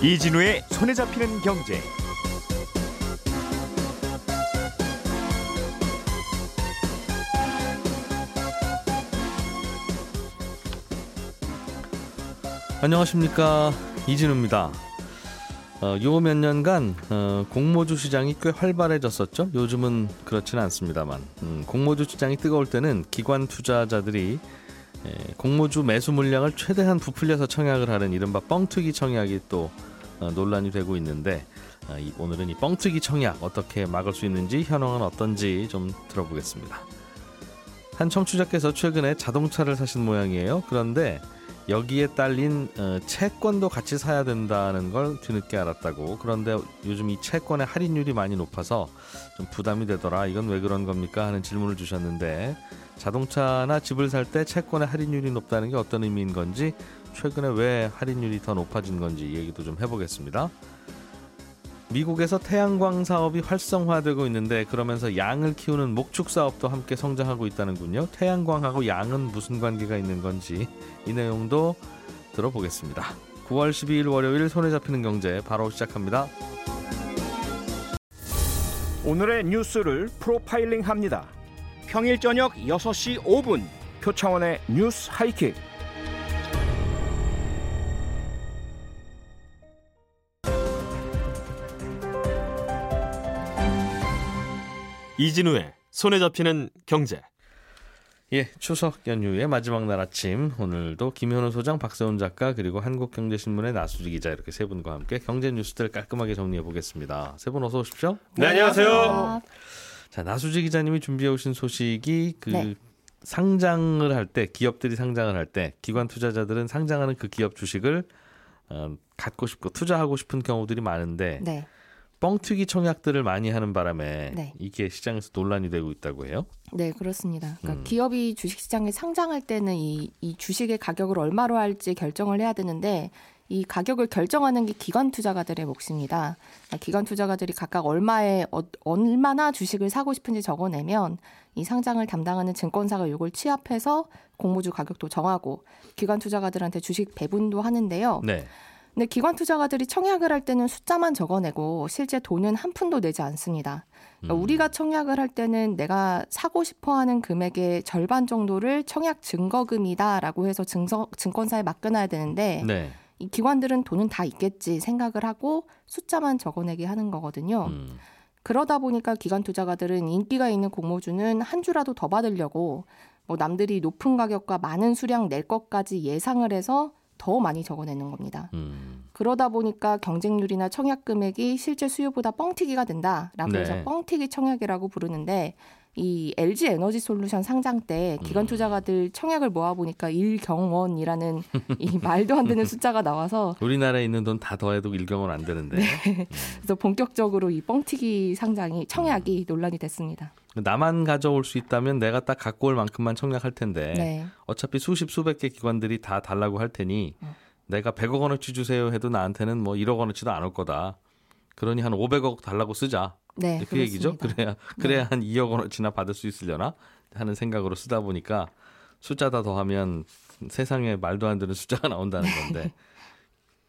이진우의 손에 잡히는 경제. 안녕하십니까 이진우입니다. 어, 요몇 년간 어, 공모주 시장이 꽤 활발해졌었죠. 요즘은 그렇지는 않습니다만 음, 공모주 시장이 뜨거울 때는 기관 투자자들이 에, 공모주 매수 물량을 최대한 부풀려서 청약을 하는 이른바 뻥튀기 청약이 또 어, 논란이 되고 있는데 어, 이, 오늘은 이 뻥튀기 청약 어떻게 막을 수 있는지 현황은 어떤지 좀 들어보겠습니다. 한 청취자께서 최근에 자동차를 사신 모양이에요. 그런데 여기에 딸린 어, 채권도 같이 사야 된다는 걸 뒤늦게 알았다고. 그런데 요즘 이 채권의 할인율이 많이 높아서 좀 부담이 되더라. 이건 왜 그런 겁니까? 하는 질문을 주셨는데 자동차나 집을 살 때 채권의 할인율이 높다는 게 어떤 의미인 건지 최근에 왜 할인율이 더 높아진 건지 얘기도 좀 해보겠습니다. 미국에서 태양광 사업이 활성화되고 있는데 그러면서 양을 키우는 목축 사업도 함께 성장하고 있다는군요. 태양광하고 양은 무슨 관계가 있는 건지 이 내용도 들어보겠습니다. 9월 12일 월요일 손에 잡히는 경제 바로 시작합니다. 오늘의 뉴스를 프로파일링 합니다. 평일 저녁 6시 5분 표창원의 뉴스 하이킥. 이진우의 손에 잡히는 경제. 예, 추석 연휴의 마지막 날 아침 오늘도 김현우 소장, 박세훈 작가 그리고 한국경제신문의 나수지 기자 이렇게 세 분과 함께 경제 뉴스들 깔끔하게 정리해 보겠습니다. 세 분 어서 오십시오. 네, 안녕하세요. 자, 나수지 기자님이 준비해 오신 소식이 그 네. 상장을 할 때 기업들이 상장을 할 때 기관 투자자들은 상장하는 그 기업 주식을 어, 갖고 싶고 투자하고 싶은 경우들이 많은데 네. 뻥튀기 청약들을 많이 하는 바람에 네. 이게 시장에서 논란이 되고 있다고 해요. 네, 그렇습니다. 그러니까 음. 기업이 주식시장에 상장할 때는 이, 이 주식의 가격을 얼마로 할지 결정을 해야 되는데 이 가격을 결정하는 게 기관 투자가들의 몫입니다. 그러니까 기관 투자가들이 각각 얼마에 어, 얼마나 주식을 사고 싶은지 적어내면 이 상장을 담당하는 증권사가 이걸 취합해서 공모주 가격도 정하고 기관 투자가들한테 주식 배분도 하는데요. 네. 근데 기관 투자가들이 청약을 할 때는 숫자만 적어내고 실제 돈은 한 푼도 내지 않습니다. 그러니까 음. 우리가 청약을 할 때는 내가 사고 싶어 하는 금액의 절반 정도를 청약 증거금이다라고 해서 증서, 증권사에 맡겨놔야 되는데 네. 이 기관들은 돈은 다 있겠지 생각을 하고 숫자만 적어내게 하는 거거든요. 음. 그러다 보니까 기관 투자가들은 인기가 있는 공모주는 한 주라도 더 받으려고 뭐 남들이 높은 가격과 많은 수량 낼 것까지 예상을 해서 더 많이 적어내는 겁니다. 음. 그러다 보니까 경쟁률이나 청약 금액이 실제 수요보다 뻥튀기가 된다라고 네. 해서 뻥튀기 청약이라고 부르는데 이 LG 에너지 솔루션 상장 때 기관 음. 투자가들 청약을 모아 보니까 1경원이라는 이 말도 안 되는 숫자가 나와서 우리나라에 있는 돈 다 더해도 일경은 안 되는데 그래서 본격적으로 이 뻥튀기 상장이 청약이 논란이 됐습니다. 나만 가져올 수 있다면 내가 딱 갖고 올 만큼만 청약할 텐데 네. 어차피 수십 수백 개 기관들이 다 달라고 할 테니 어. 내가 100억 원어치 주세요 해도 나한테는 뭐 1억 원어치도 안 올 거다. 그러니 한 500억 달라고 쓰자. 네, 그 얘기죠. 그렇습니다. 그래야 그래야 한 2억 원어치나 받을 수 있으려나 하는 생각으로 쓰다 보니까 숫자 다 더하면 세상에 말도 안 되는 숫자가 나온다는 건데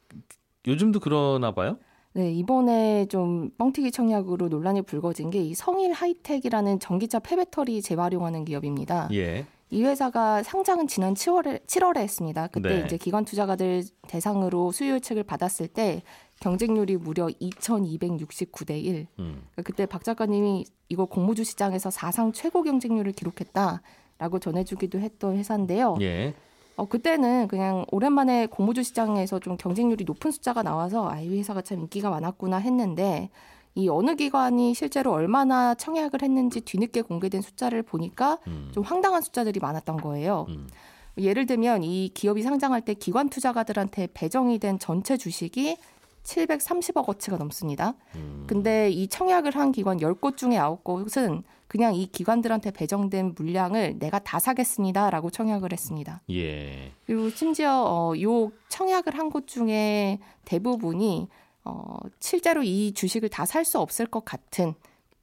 요즘도 그러나 봐요. 네, 이번에 좀 뻥튀기 청약으로 논란이 불거진 게 이 성일 하이텍이라는 전기차 폐배터리 재활용하는 기업입니다. 예. 이 회사가 상장은 지난 7월에 7월에 했습니다. 그때 네. 이제 기관 투자가들 대상으로 수요 예측을 받았을 때 경쟁률이 무려 2,269대 1. 음. 그러니까 그때 박 작가님이 이거 공모주 시장에서 사상 최고 경쟁률을 기록했다라고 전해주기도 했던 회사인데요. 예. 어, 그때는 그냥 오랜만에 공모주 시장에서 좀 경쟁률이 높은 숫자가 나와서 아, 이 회사가 참 인기가 많았구나 했는데 이 어느 기관이 실제로 얼마나 청약을 했는지 뒤늦게 공개된 숫자를 보니까 음. 좀 황당한 숫자들이 많았던 거예요. 음. 예를 들면 이 기업이 상장할 때 기관 투자가들한테 배정이 된 전체 주식이 730억 어치가 넘습니다. 음. 근데 이 청약을 한 기관 10곳 중에 9곳은 그냥 이 기관들한테 배정된 물량을 내가 다 사겠습니다라고 청약을 했습니다. 예. 그리고 심지어 어, 요 청약을 한 곳 중에 대부분이 어, 실제로 이 주식을 다 살 수 없을 것 같은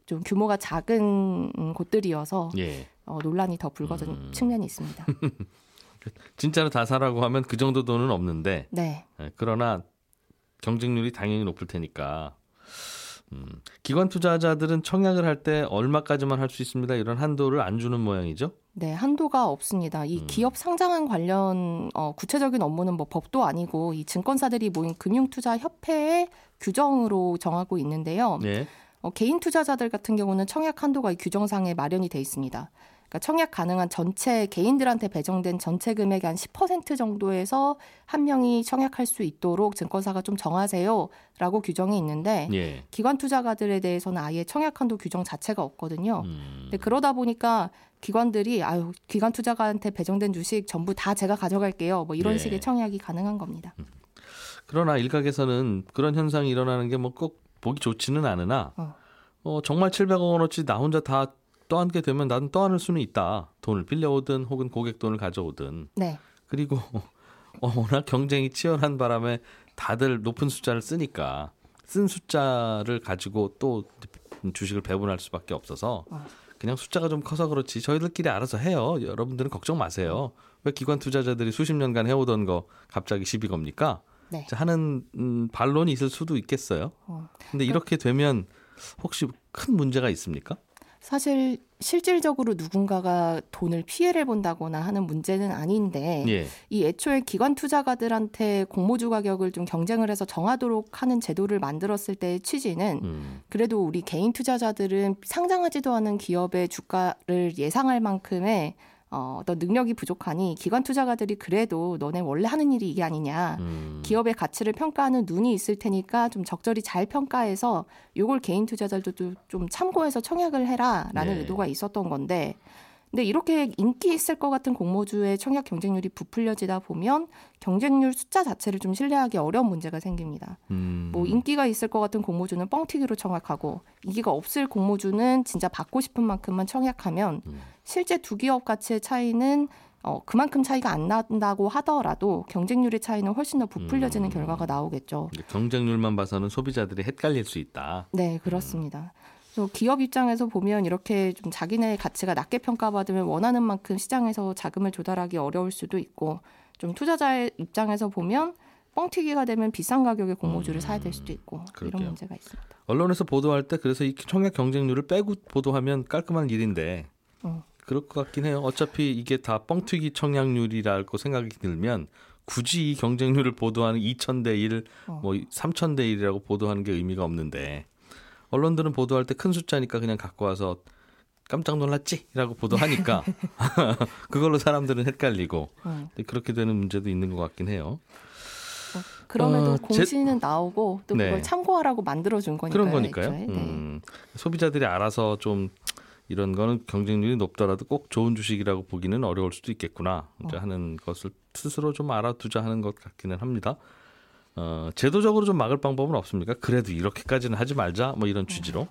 좀 규모가 작은 음, 곳들이어서 예. 어, 논란이 더 불거진 음. 측면이 있습니다. 진짜로 다 사라고 하면 그 정도 돈은 없는데 네, 예, 그러나 경쟁률이 당연히 높을 테니까. 음, 기관 투자자들은 청약을 할 때 얼마까지만 할 수 있습니다. 이런 한도를 안 주는 모양이죠. 네, 한도가 없습니다. 이 음. 기업 상장한 관련 어, 구체적인 업무는 뭐 법도 아니고 이 증권사들이 모인 금융투자협회의 규정으로 정하고 있는데요. 네. 어, 개인 투자자들 같은 경우는 청약 한도가 이 규정상에 마련이 돼 있습니다. 그러니까 청약 가능한 전체 개인들한테 배정된 전체 금액의 한 10% 정도에서 한 명이 청약할 수 있도록 증권사가 좀 정하세요라고 규정이 있는데 예. 기관 투자가들에 대해서는 아예 청약 한도 규정 자체가 없거든요. 음, 근데 그러다 보니까 기관들이 아유 기관 투자가한테 배정된 주식 전부 다 제가 가져갈게요. 뭐 이런 네. 식의 청약이 가능한 겁니다. 그러나 일각에서는 그런 현상이 일어나는 게 뭐 꼭 보기 좋지는 않으나 어. 어, 정말 700억 원어치 나 혼자 다 떠안게 되면 나는 떠안을 수는 있다. 돈을 빌려오든 혹은 고객 돈을 가져오든 네. 그리고 어, 워낙 경쟁이 치열한 바람에 다들 높은 숫자를 쓰니까 쓴 숫자를 가지고 또 주식을 배분할 수밖에 없어서 어. 그냥 숫자가 좀 커서 그렇지 저희들끼리 알아서 해요. 여러분들은 걱정 마세요. 왜 기관 투자자들이 수십 년간 해오던 거 갑자기 시비 겁니까? 네. 자, 하는 음, 반론이 있을 수도 있겠어요. 어. 근데 이렇게 되면 혹시 큰 문제가 있습니까? 사실 실질적으로 누군가가 돈을 피해를 본다거나 하는 문제는 아닌데 예. 이 애초에 기관 투자가들한테 공모주 가격을 좀 경쟁을 해서 정하도록 하는 제도를 만들었을 때의 취지는 음, 그래도 우리 개인 투자자들은 상장하지도 않은 기업의 주가를 예상할 만큼의 어, 어떤 능력이 부족하니 기관 투자가들이 그래도 너네 원래 하는 일이 이게 아니냐. 음. 기업의 가치를 평가하는 눈이 있을 테니까 좀 적절히 잘 평가해서 요걸 개인 투자자들도 좀 참고해서 청약을 해라 라는 네. 의도가 있었던 건데 근데 이렇게 인기 있을 것 같은 공모주의 청약 경쟁률이 부풀려지다 보면 경쟁률 숫자 자체를 좀 신뢰하기 어려운 문제가 생깁니다. 음. 뭐 인기가 있을 것 같은 공모주는 뻥튀기로 청약하고 인기가 없을 공모주는 진짜 받고 싶은 만큼만 청약하면 음. 실제 두 기업 가치의 차이는 어, 그만큼 차이가 안 난다고 하더라도 경쟁률의 차이는 훨씬 더 부풀려지는 음. 결과가 나오겠죠. 경쟁률만 봐서는 소비자들이 헷갈릴 수 있다. 네, 그렇습니다. 그래서 기업 입장에서 보면 이렇게 좀 자기네 가치가 낮게 평가받으면 원하는 만큼 시장에서 자금을 조달하기 어려울 수도 있고 좀 투자자의 입장에서 보면 뻥튀기가 되면 비싼 가격에 공모주를 사야 될 수도 있고 음. 그러게요. 이런 문제가 있습니다. 언론에서 보도할 때 그래서 이 청약 경쟁률을 빼고 보도하면 깔끔한 일인데 어. 그럴 것 같긴 해요. 어차피 이게 다 뻥튀기 청약률이라고 생각이 들면 굳이 이 경쟁률을 보도하는 2,000대 1, 어. 뭐 3,000대 1이라고 보도하는 게 의미가 없는데 언론들은 보도할 때 큰 숫자니까 그냥 갖고 와서 깜짝 놀랐지라고 보도하니까 그걸로 사람들은 헷갈리고 어. 그렇게 되는 문제도 있는 것 같긴 해요. 그럼에도 어, 제- 공시는 나오고 또 그걸 네. 참고하라고 만들어준 거니까요. 그런 거니까요. 네. 음, 소비자들이 알아서 좀 이런 거는 경쟁률이 높더라도 꼭 좋은 주식이라고 보기는 어려울 수도 있겠구나 어. 하는 것을 스스로 좀 알아두자 하는 것 같기는 합니다. 어, 제도적으로 좀 막을 방법은 없습니까? 그래도 이렇게까지는 하지 말자 뭐 이런 취지로.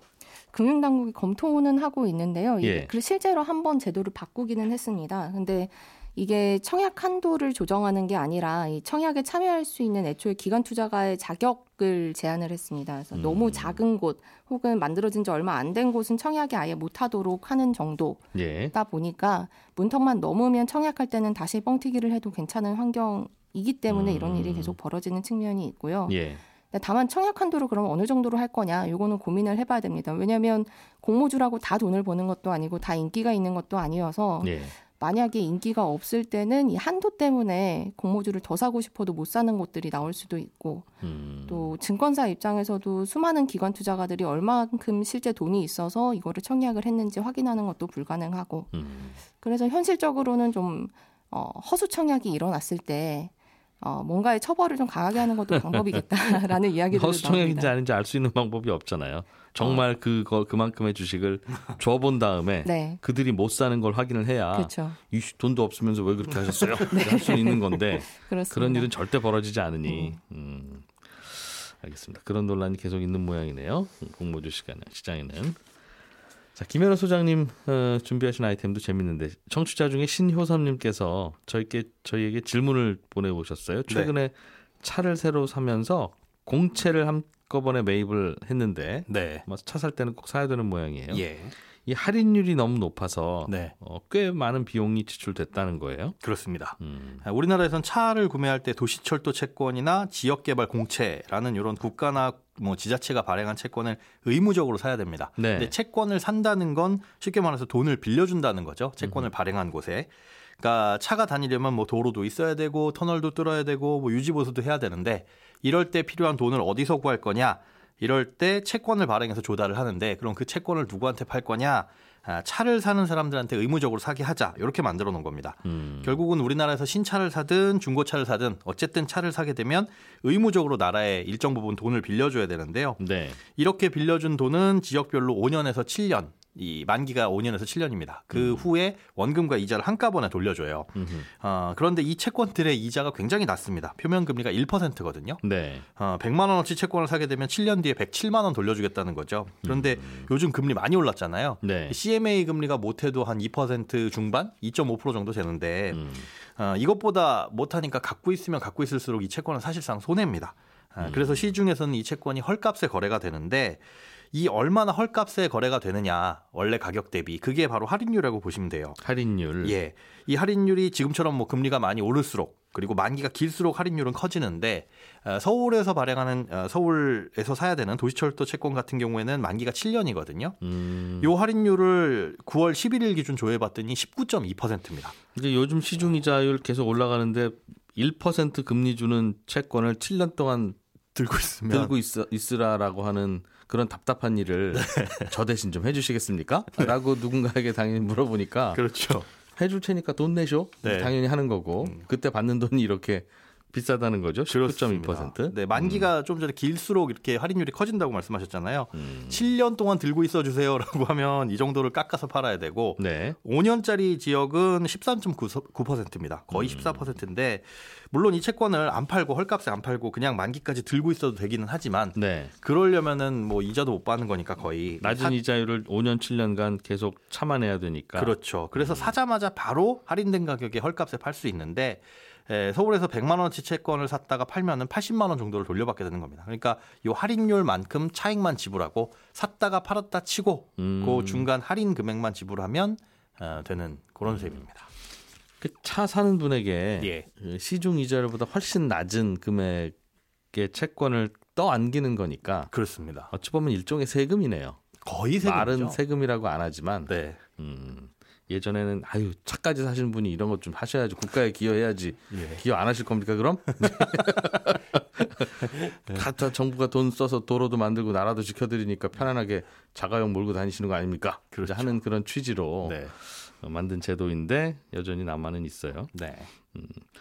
금융당국이 검토는 하고 있는데요. 예. 그 실제로 한 번 제도를 바꾸기는 했습니다. 근데 이게 청약 한도를 조정하는 게 아니라 이 청약에 참여할 수 있는 애초에 기관 투자가의 자격을 제한을 했습니다. 그래서 음. 너무 작은 곳 혹은 만들어진 지 얼마 안 된 곳은 청약이 아예 못하도록 하는 정도다 예. 보니까 문턱만 넘으면 청약할 때는 다시 뻥튀기를 해도 괜찮은 환경 이기 때문에 이런 음. 일이 계속 벌어지는 측면이 있고요. 예. 다만 청약 한도를 그럼 어느 정도로 할 거냐 요거는 고민을 해봐야 됩니다. 왜냐하면 공모주라고 다 돈을 버는 것도 아니고 다 인기가 있는 것도 아니어서 예. 만약에 인기가 없을 때는 이 한도 때문에 공모주를 더 사고 싶어도 못 사는 곳들이 나올 수도 있고 음. 또 증권사 입장에서도 수많은 기관 투자가들이 얼마만큼 실제 돈이 있어서 이거를 청약을 했는지 확인하는 것도 불가능하고 음. 그래서 현실적으로는 좀 어, 허수 청약이 일어났을 때 어, 뭔가의 처벌을 좀 강하게 하는 것도 방법이겠다라는 이야기들도 허수청약인지 나옵니다. 아닌지 알 수 있는 방법이 없잖아요. 정말 그거 그만큼의 주식을 줘본 다음에 네, 그들이 못 사는 걸 확인을 해야 그렇죠. 이 돈도 없으면서 왜 그렇게 하셨어요? 할수 있는 건데. 그런 일은 절대 벌어지지 않으니 음. 알겠습니다. 그런 논란이 계속 있는 모양이네요. 공모주 시간 시장에는 자 김현우 소장님 어, 준비하신 아이템도 재밌는데 청취자 중에 신효선님께서 저희께 저희에게 질문을 보내오셨어요. 최근에 차를 새로 사면서 공채를 한꺼번에 매입을 했는데 네. 차살 때는 꼭 사야 되는 모양이에요. 예. 이 할인율이 너무 높아서 네. 어, 꽤 많은 비용이 지출됐다는 거예요. 그렇습니다. 음. 아, 우리나라에선 차를 구매할 때 도시철도 채권이나 지역개발 공채라는 이런 국가나 뭐 지자체가 발행한 채권을 의무적으로 사야 됩니다. 네. 근데 채권을 산다는 건 쉽게 말해서 돈을 빌려준다는 거죠. 채권을 발행한 곳에. 그러니까 차가 다니려면 뭐 도로도 있어야 되고 터널도 뚫어야 되고 뭐 유지 보수도 해야 되는데 이럴 때 필요한 돈을 어디서 구할 거냐? 이럴 때 채권을 발행해서 조달을 하는데 그럼 그 채권을 누구한테 팔 거냐? 아, 차를 사는 사람들한테 의무적으로 사게 하자 이렇게 만들어 놓은 겁니다. 음. 결국은 우리나라에서 신차를 사든 중고차를 사든 어쨌든 차를 사게 되면 의무적으로 나라에 일정 부분 돈을 빌려줘야 되는데요. 네. 이렇게 빌려준 돈은 지역별로 5년에서 7년, 이 만기가 5년에서 7년입니다. 그 후에 원금과 이자를 한꺼번에 돌려줘요. 어, 그런데 이 채권들의 이자가 굉장히 낮습니다. 표면 금리가 1%거든요. 네. 어, 100만 원어치 채권을 사게 되면 7년 뒤에 107만 원 돌려주겠다는 거죠. 그런데 요즘 금리 많이 올랐잖아요. 네. CMA 금리가 못해도 한 2% 중반, 2.5% 정도 되는데 음. 어, 이것보다 못하니까 갖고 있으면 갖고 있을수록 이 채권은 사실상 손해입니다. 아, 그래서 시중에서는 이 채권이 헐값에 거래가 되는데 이 얼마나 헐값에 거래가 되느냐 원래 가격 대비 그게 바로 할인율이라고 보시면 돼요. 할인율. 예, 이 할인율이 지금처럼 뭐 금리가 많이 오를수록 그리고 만기가 길수록 할인율은 커지는데 어, 서울에서 발행하는 어, 서울에서 사야 되는 도시철도 채권 같은 경우에는 만기가 7년이거든요. 음. 요 할인율을 9월 11일 기준 조회봤더니 19.2%입니다. 이제 요즘 시중 이자율 계속 올라가는데 1% 금리 주는 채권을 7년 동안 들고 있으면 들고 있어, 있으라라고 하는 그런 답답한 일을 네. 저 대신 좀 해주시겠습니까? 라고 누군가에게 당연히 물어보니까 그렇죠. 해줄 테니까 돈 내쇼 네. 음. 당연히 하는 거고 그때 받는 돈이 이렇게 비싸다는 거죠 19.2% 네, 만기가 좀 전에 길수록 이렇게 할인율이 커진다고 말씀하셨잖아요. 음. 7년 동안 들고 있어 주세요라고 하면 이 정도를 깎아서 팔아야 되고 네 5년짜리 지역은 13.9%입니다. 거의 음. 14%인데 물론 이 채권을 안 팔고 헐값에 안 팔고 그냥 만기까지 들고 있어도 되기는 하지만 네. 그러려면은 뭐 이자도 못 받는 거니까 거의 낮은 사- 이자율을 5년 7년간 계속 참아내야 되니까 그렇죠. 그래서 음. 사자마자 바로 할인된 가격에 헐값에 팔 수 있는데 에, 서울에서 100만 원치 채권을 샀다가 팔면은 80만 원 정도를 돌려받게 되는 겁니다. 그러니까 이 할인율만큼 차익만 지불하고 샀다가 팔았다 치고 음. 그 중간 할인 금액만 지불하면 어, 되는 그런 셈입니다. 그 차 사는 분에게 예. 그 시중 이자율보다 훨씬 낮은 금액의 채권을 떠안기는 거니까 그렇습니다. 어찌 보면 일종의 세금이네요. 거의 세금이죠. 말은 세금이라고 안 하지만 네. 음, 예전에는 아유 차까지 사시는 분이 이런 것 좀 하셔야지 국가에 기여해야지 예. 기여 안 하실 겁니까 그럼? 다, 다 정부가 돈 써서 도로도 만들고 나라도 지켜드리니까 편안하게 자가용 몰고 다니시는 거 아닙니까? 그렇죠. 하는 그런 취지로 네. 어, 만든 제도인데 여전히 남아는 있어요. 네.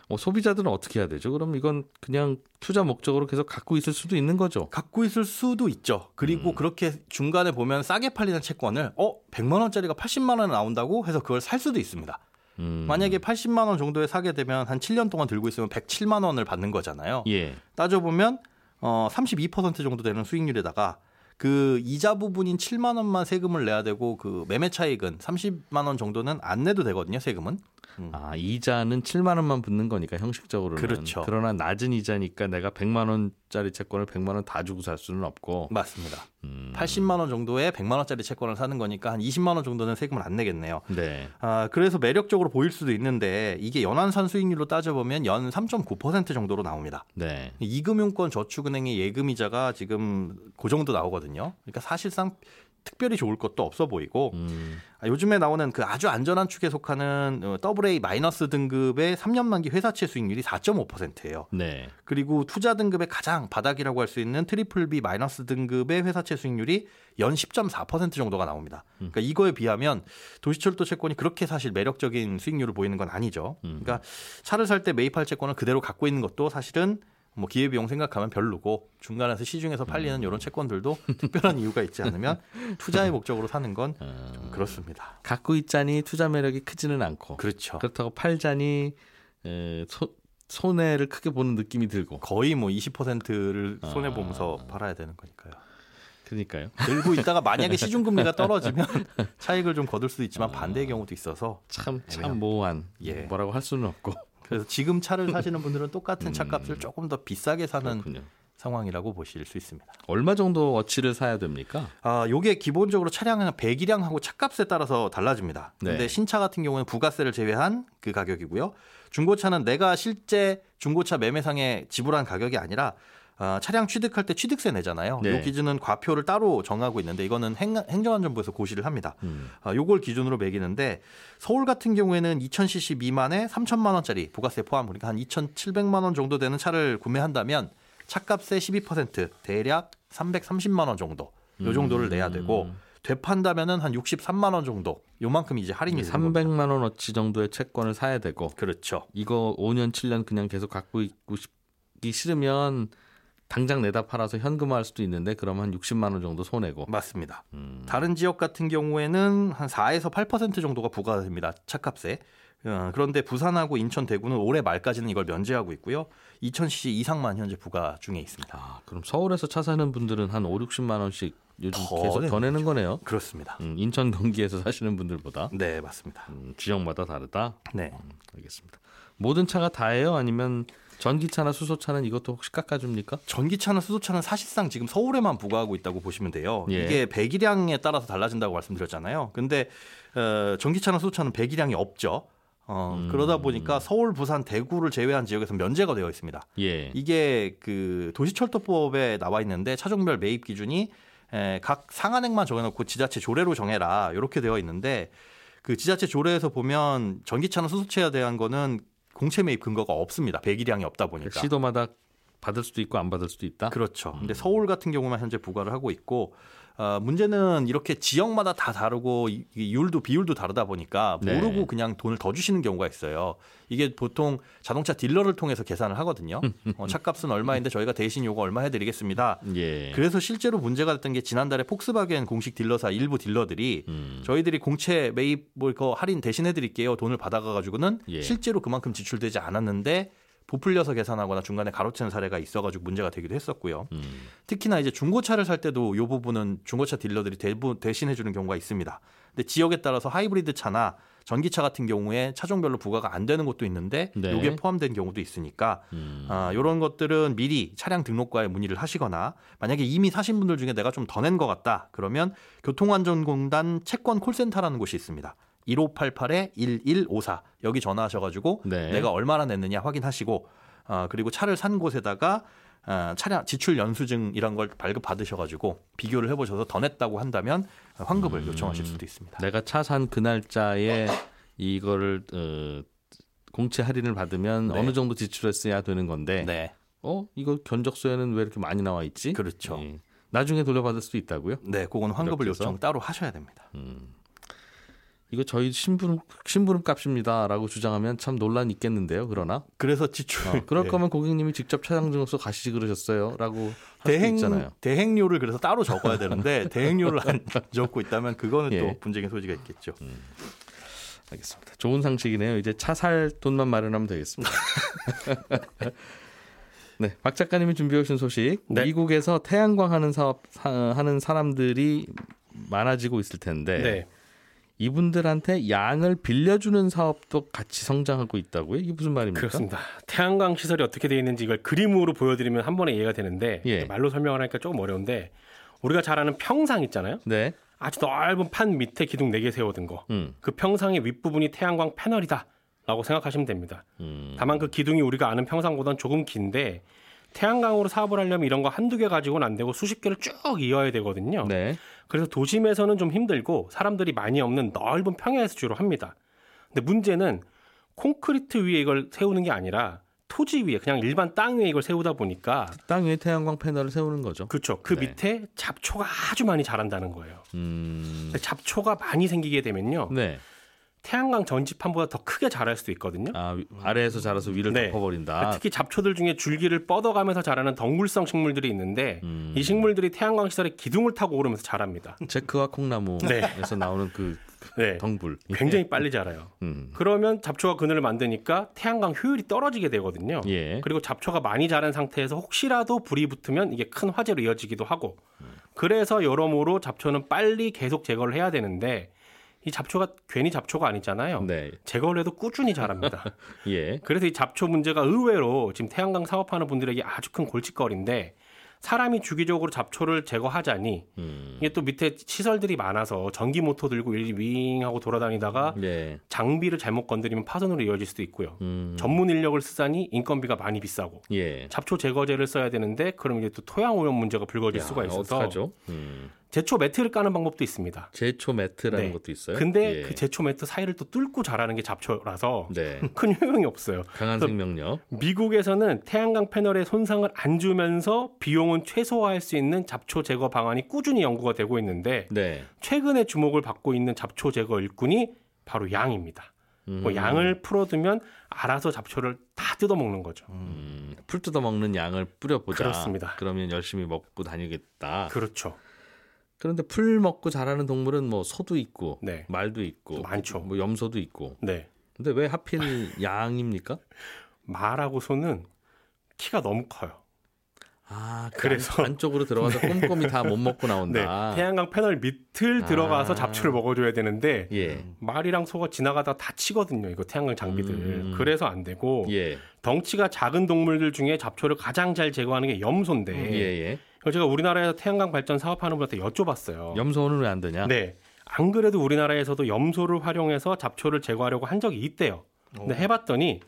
어, 소비자들은 어떻게 해야 되죠? 그럼 이건 그냥 투자 목적으로 계속 갖고 있을 수도 있는 거죠. 갖고 있을 수도 있죠. 그리고 음. 그렇게 중간에 보면 싸게 팔리는 채권을 어 100만 원짜리가 80만 원에 나온다고 해서 그걸 살 수도 있습니다. 음, 만약에 80만 원 정도에 사게 되면 한 7년 동안 들고 있으면 107만 원을 받는 거잖아요. 예, 따져 보면 어, 32% 정도 되는 수익률에다가 그 이자 부분인 7만 원만 세금을 내야 되고 그 매매 차익은 30만 원 정도는 안 내도 되거든요, 세금은. 아 이자는 7만 원만 붙는 거니까 형식적으로는 그렇죠. 그러나 낮은 이자니까 내가 100만 원짜리 채권을 100만 원 다 주고 살 수는 없고. 맞습니다. 음, 80만 원 정도에 100만 원짜리 채권을 사는 거니까 한 20만 원 정도는 세금을 안 내겠네요. 네. 아, 그래서 매력적으로 보일 수도 있는데 이게 연환산 수익률로 따져보면 연 3.9% 정도로 나옵니다. 네. 이금융권 저축은행의 예금이자가 지금 그 정도 나오거든요. 그러니까 사실상 특별히 좋을 것도 없어 보이고 음, 아, 요즘에 나오는 그 아주 안전한 축에 속하는 어, AA minus 등급의 3년 만기 회사채 수익률이 4.5%예요. 네. 그리고 투자 등급의 가장 바닥이라고 할 수 있는 triple B minus 등급의 회사채 수익률이 연 10.4% 정도가 나옵니다. 그러니까 이거에 비하면 도시철도 채권이 그렇게 사실 매력적인 수익률을 보이는 건 아니죠. 그러니까 차를 살 때 매입할 채권을 그대로 갖고 있는 것도 사실은 뭐 기회비용 생각하면 별로고 중간에서 시중에서 팔리는 이런 채권들도 특별한 이유가 있지 않으면 투자의 목적으로 사는 건 좀 그렇습니다. 갖고 있자니 투자 매력이 크지는 않고 그렇죠. 그렇다고 팔자니 에, 소, 손해를 크게 보는 느낌이 들고 거의 뭐 20%를 손해 아. 보면서 팔아야 되는 거니까요. 그러니까요. 들고 있다가 만약에 시중 금리가 떨어지면 차익을 좀 거둘 수도 있지만 반대의 경우도 있어서 참 참. 모호한 예. 뭐라고 할 수는 없고 그래서 지금 차를 사시는 분들은 똑같은 차값을 조금 더 비싸게 사는 그렇군요. 상황이라고 보실 수 있습니다. 얼마 정도 워치를 사야 됩니까? 아, 요게 기본적으로 차량의 배기량하고 차값에 따라서 달라집니다. 근데 네. 신차 같은 경우는 부가세를 제외한 그 가격이고요. 중고차는 내가 실제 중고차 매매상에 지불한 가격이 아니라 아, 차량 취득할 때 취득세 내잖아요. 네. 요 기준은 과표를 따로 정하고 있는데 이거는 행, 행정안전부에서 고시를 합니다. 음. 아, 요걸 기준으로 매기는데 서울 같은 경우에는 2,000cc 미만에 3천만 원짜리 부가세 포함 그러니까 한 2,700만 원 정도 되는 차를 구매한다면 차값의 12% 대략 330만 원 정도 요 정도를 내야 되고 되판다면은 한 63만 원 정도 요만큼 이제 할인이 되는 겁니다. 300만 원 어치 정도의 채권을 사야 되고 그렇죠. 이거 5년 7년 그냥 계속 갖고 있고 싶기 싫으면 당장 내다 팔아서 현금화할 수도 있는데 그러면 한 60만 원 정도 손해고. 맞습니다. 음. 다른 지역 같은 경우에는 한 4에서 8% 정도가 부과됩니다. 차값에. 어, 그런데 부산하고 인천, 대구는 올해 말까지는 이걸 면제하고 있고요. 2,000cc 이상만 현재 부과 중에 있습니다. 아, 그럼 서울에서 차 사는 분들은 한 5, 60만 원씩 요즘 더 계속 더 내는 내는 거네요. 그렇습니다. 음, 인천 경기에서 사시는 분들보다 네, 맞습니다. 음, 지역마다 다르다. 네. 알겠습니다. 모든 차가 다예요? 아니면 전기차나 수소차는 이것도 혹시 깎아줍니까? 전기차나 수소차는 사실상 지금 서울에만 부과하고 있다고 보시면 돼요. 예. 이게 배기량에 따라서 달라진다고 말씀드렸잖아요. 근데 어, 전기차나 수소차는 배기량이 없죠. 어, 음. 그러다 보니까 서울, 부산, 대구를 제외한 지역에서 면제가 되어 있습니다. 예. 이게 그 도시철도법에 나와 있는데 차종별 매입 기준이 에, 각 상한액만 정해놓고 지자체 조례로 정해라 이렇게 되어 있는데 그 지자체 조례에서 보면 전기차나 수소차에 대한 거는 공채 매입 근거가 없습니다. 배기량이 없다 보니까. 시도마다 받을 수도 있고 안 받을 수도 있다. 그렇죠. 음. 근데 서울 같은 경우만 현재 부과를 하고 있고 어, 문제는 이렇게 지역마다 다 다르고 이- 이 율도 비율도 다르다 보니까 네. 모르고 그냥 돈을 더 주시는 경우가 있어요. 이게 보통 자동차 딜러를 통해서 계산을 하거든요. 어, 차값은 얼마인데 저희가 대신 요거 얼마 해드리겠습니다. 예. 그래서 실제로 문제가 됐던 게 지난달에 폭스바겐 공식 딜러사 일부 딜러들이 음. 저희들이 공채 매입 뭐 할인 대신 해드릴게요 돈을 받아가가지고는 예. 실제로 그만큼 지출되지 않았는데 부풀려서 계산하거나 중간에 가로채는 사례가 있어가지고 문제가 되기도 했었고요. 음. 특히나 이제 중고차를 살 때도 이 부분은 중고차 딜러들이 대부 대신해 주는 경우가 있습니다. 근데 지역에 따라서 하이브리드 차나 전기차 같은 경우에 차종별로 부과가 안 되는 곳도 있는데 네. 이게 포함된 경우도 있으니까 음. 아, 이런 것들은 미리 차량 등록과에 문의를 하시거나 만약에 이미 사신 분들 중에 내가 좀 더 낸 것 같다 그러면 교통안전공단 채권 콜센터라는 곳이 있습니다. 1588-1154 여기 전화하셔가지고 네. 내가 얼마나 냈느냐 확인하시고 아, 그리고 차를 산 곳에다가 아, 차량 지출 연수증 이런 걸 발급 받으셔가지고 비교를 해보셔서 더 냈다고 한다면 환급을 음. 요청하실 수도 있습니다. 내가 차 산 그 날짜에 이거를 어, 공채 할인을 받으면 네. 어느 정도 지출했어야 되는 건데 네, 어 이거 견적서에는 왜 이렇게 많이 나와 있지? 그렇죠. 예. 나중에 돌려받을 수도 있다고요? 네, 그건 환급을? 요청 따로 하셔야 됩니다. 이거 저희 심부름 심부름 값입니다라고 주장하면 참 논란 있겠는데요. 그러나 그래서 지출 어, 그럴 네. 거면 고객님이 직접 차량 증명서 가시지 그러셨어요라고 대행 있잖아요. 대행료를 그래서 따로 적어야 되는데 대행료를 안 적고 있다면 그거는 예. 또 분쟁의 소지가 있겠죠. 알겠습니다. 좋은 상식이네요. 이제 차 살 돈만 마련하면 되겠습니다. 네, 박 작가님이 준비해 오신 소식. 네. 미국에서 태양광 하는 사업 사, 하는 사람들이 많아지고 있을 텐데 네. 이분들한테 양을 빌려주는 사업도 같이 성장하고 있다고요? 이게 무슨 말입니까? 그렇습니다. 태양광 시설이 어떻게 되어 있는지 이걸 그림으로 보여드리면 한 번에 이해가 되는데 예. 말로 설명을 하니까 조금 어려운데 우리가 잘 아는 평상 있잖아요. 네. 아주 넓은 판 밑에 기둥 4개 세워둔 거. 음. 그 평상의 윗부분이 태양광 패널이다. 라고 생각하시면 됩니다. 음. 다만 그 기둥이 우리가 아는 평상보다는 조금 긴데 태양광으로 사업을 하려면 이런 거 한두 개 가지고는 안 되고 수십 개를 쭉 이어야 되거든요. 네. 그래서 도심에서는 좀 힘들고 사람들이 많이 없는 넓은 평야에서 주로 합니다. 근데 문제는 콘크리트 위에 이걸 세우는 게 아니라 토지 위에 그냥 일반 땅 위에 이걸 세우다 보니까 땅 위에 태양광 패널을 세우는 거죠. 그렇죠. 그 네. 밑에 잡초가 아주 많이 자란다는 거예요. 음. 잡초가 많이 생기게 되면요. 네. 태양광 전지판보다 더 크게 자랄 수도 있거든요. 아, 위- 아래에서 자라서 위를 네. 덮어버린다. 특히 잡초들 중에 줄기를 뻗어가면서 자라는 덩굴성 식물들이 있는데 음. 이 식물들이 태양광 시설의 기둥을 타고 오르면서 자랍니다. 제크와 콩나무에서 네. 나오는 그 네. 덩굴. 굉장히 빨리 자라요. 음. 그러면 잡초가 그늘을 만드니까 태양광 효율이 떨어지게 되거든요. 예. 그리고 잡초가 많이 자란 상태에서 혹시라도 불이 붙으면 이게 큰 화재로 이어지기도 하고 그래서 여러모로 잡초는 빨리 계속 제거를 해야 되는데 이 잡초가 괜히 잡초가 아니잖아요. 네. 제거를 해도 꾸준히 자랍니다. 예. 그래서 이 잡초 문제가 의외로 지금 태양광 사업하는 분들에게 아주 큰 골칫거리인데 사람이 주기적으로 잡초를 제거하자니 음. 이게 또 밑에 시설들이 많아서 전기 모터 들고 일일이 윙 하고 돌아다니다가 네. 장비를 잘못 건드리면 파손으로 이어질 수도 있고요. 음. 전문 인력을 쓰자니 인건비가 많이 비싸고 예. 잡초 제거제를 써야 되는데 그럼 이제 또 토양 오염 문제가 불거질 야, 수가 있어서 어떡하죠? 음. 제초 매트를 까는 방법도 있습니다. 제초 매트라는 네. 것도 있어요. 근데 예. 그 제초 매트 사이를 또 뚫고 자라는 게 잡초라서 네. 큰 효용이 없어요. 강한 생명력. 미국에서는 태양광 패널에 손상을 안 주면서 비용은 최소화할 수 있는 잡초 제거 방안이 꾸준히 연구가 되고 있는데 네. 최근에 주목을 받고 있는 잡초 제거 일꾼이 바로 양입니다. 뭐 음. 양을 풀어두면 알아서 잡초를 다 뜯어먹는 거죠. 음, 풀 뜯어 먹는 양을 뿌려보자. 그렇습니다. 그러면 열심히 먹고 다니겠다. 그렇죠. 그런데 풀 먹고 자라는 동물은 뭐 소도 있고 네. 말도 있고 많죠. 뭐 염소도 있고. 네. 근데 왜 하필 양입니까? 말하고 소는 키가 너무 커요. 아, 그 그래서- 안, 안쪽으로 들어가서 꼼꼼히 다 못 먹고 네. 나온다. 태양광 패널 밑을 아. 들어가서 잡초를 먹어줘야 되는데 예. 말이랑 소가 지나가다 다치거든요. 이거 태양광 장비들. 음. 그래서 안 되고 예. 덩치가 작은 동물들 중에 잡초를 가장 잘 제거하는 게 염소인데 예, 예. 이거 제가 우리나라에서 태양광 발전 사업하는 분한테 여쭤봤어요. 염소는 왜 안 되냐? 네. 안 그래도 우리나라에서도 염소를 활용해서 잡초를 제거하려고 한 적이 있대요. 근데 해봤더니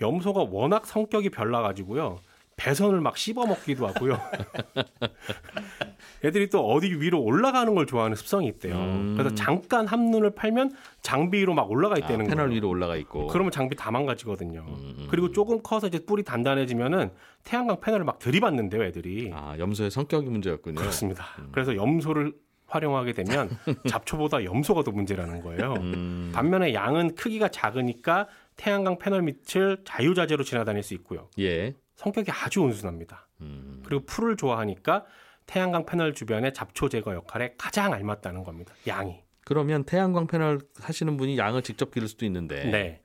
염소가 워낙 성격이 별나가지고요. 배선을 막 씹어 먹기도 하고요. 애들이 또 어디 위로 올라가는 걸 좋아하는 습성이 있대요. 음. 그래서 잠깐 한눈을 팔면 장비 위로 막 올라가 아, 있다는 패널 거예요. 위로 올라가 있고. 그러면 장비 다 망가지거든요. 음. 그리고 조금 커서 이제 뿔이 단단해지면은 태양광 패널을 막 들이받는데요, 애들이. 아, 염소의 성격이 문제였군요. 그렇습니다. 음. 그래서 염소를 활용하게 되면 잡초보다 염소가 더 문제라는 거예요. 음. 반면에 양은 크기가 작으니까 태양광 패널 밑을 자유자재로 지나다닐 수 있고요. 예. 성격이 아주 온순합니다. 음. 그리고 풀을 좋아하니까 태양광 패널 주변의 잡초 제거 역할에 가장 알맞다는 겁니다. 양이. 그러면 태양광 패널 하시는 분이 양을 직접 기를 수도 있는데 네.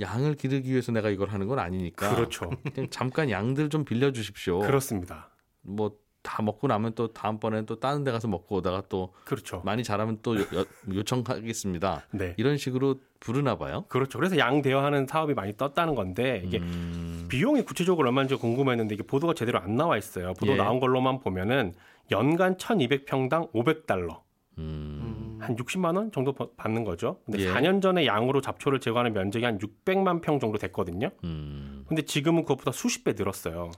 양을 기르기 위해서 내가 이걸 하는 건 아니니까 그렇죠. 잠깐 양들 좀 빌려 주십시오. 그렇습니다. 뭐 다 먹고 나면 또 다음번에는 또 다른 데 가서 먹고 오다가 또 그렇죠. 많이 자라면 또 요, 요청하겠습니다. 네. 이런 식으로 부르나 봐요. 그렇죠. 그래서 양 대여하는 사업이 많이 떴다는 건데 이게 음, 비용이 구체적으로 얼마인지 궁금했는데 이게 보도가 제대로 안 나와 있어요. 보도 예. 나온 걸로만 보면은 연간 1,200평당 500달러, 음, 한 60만 원 정도 버- 받는 거죠. 근데 예. 4년 전에 양으로 잡초를 제거하는 면적이 한 600만 평 정도 됐거든요. 음. 근데 지금은 그것보다 수십 배 늘었어요.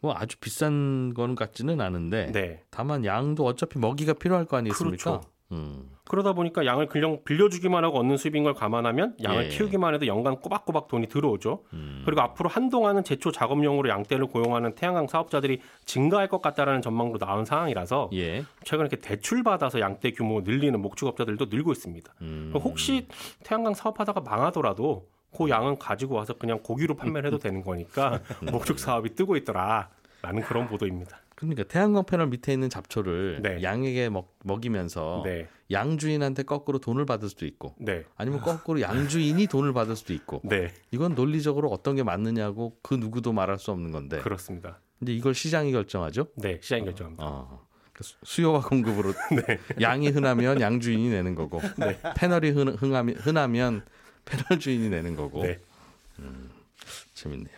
뭐 아주 비싼 건 같지는 않은데 네. 다만 양도 어차피 먹이가 필요할 거 아니겠습니까? 그렇죠. 음, 그러다 보니까 양을 그냥 빌려주기만 하고 얻는 수입인 걸 감안하면 양을 예. 키우기만 해도 연간 꼬박꼬박 돈이 들어오죠. 음. 그리고 앞으로 한동안은 제초 작업용으로 양떼를 고용하는 태양광 사업자들이 증가할 것 같다라는 전망도 나온 상황이라서 예. 최근에 이렇게 대출 받아서 양떼 규모 늘리는 목축업자들도 늘고 있습니다. 음. 혹시 태양광 사업하다가 망하더라도 그 양은 가지고 와서 그냥 고기로 판매를 해도 되는 거니까 목축 사업이 뜨고 있더라 라는 그런 보도입니다. 그러니까 태양광 패널 밑에 있는 잡초를 네. 양에게 먹, 먹이면서 네, 양 주인한테 거꾸로 돈을 받을 수도 있고 네, 아니면 거꾸로 양 주인이 돈을 받을 수도 있고 네, 이건 논리적으로 어떤 게 맞느냐고 그 누구도 말할 수 없는 건데 그렇습니다. 근데 이걸 시장이 결정하죠. 네, 시장이 결정합니다. 어. 그 수- 수요와 공급으로 네. 양이 흔하면 양 주인이 내는 거고 패널이 흔, 흔하면, 흔하면 패널 주인이 내는 거고 네. 재밌네요.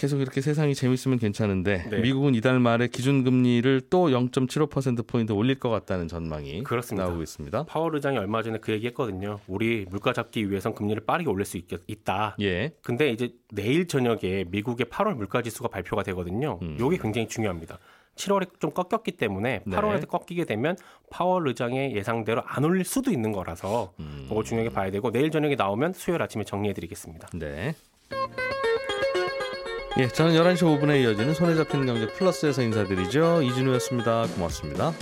계속 이렇게 세상이 재밌으면 괜찮은데 네. 미국은 이달 말에 기준금리를 또 0.75% 포인트 올릴 것 같다는 전망이 그렇습니다. 나오고 있습니다. 파월 의장이 얼마 전에 그 얘기 했거든요. 우리 물가 잡기 위해선 금리를 빠르게 올릴 수 있, 있다. 예, 근데 이제 내일 저녁에 미국의 8월 물가 지수가 발표가 되거든요. 음. 이게 굉장히 중요합니다. 7월에 좀 꺾였기 때문에 네. 8월에 꺾이게 되면 파월 의장의 예상대로 안 올릴 수도 있는 거라서 음. 그거 중요하게 봐야 되고 내일 저녁에 나오면 수요일 아침에 정리해드리겠습니다. 네. 예, 저는 11시 5분에 이어지는 손에 잡히는 경제 플러스에서 인사드리죠. 이진우였습니다. 고맙습니다.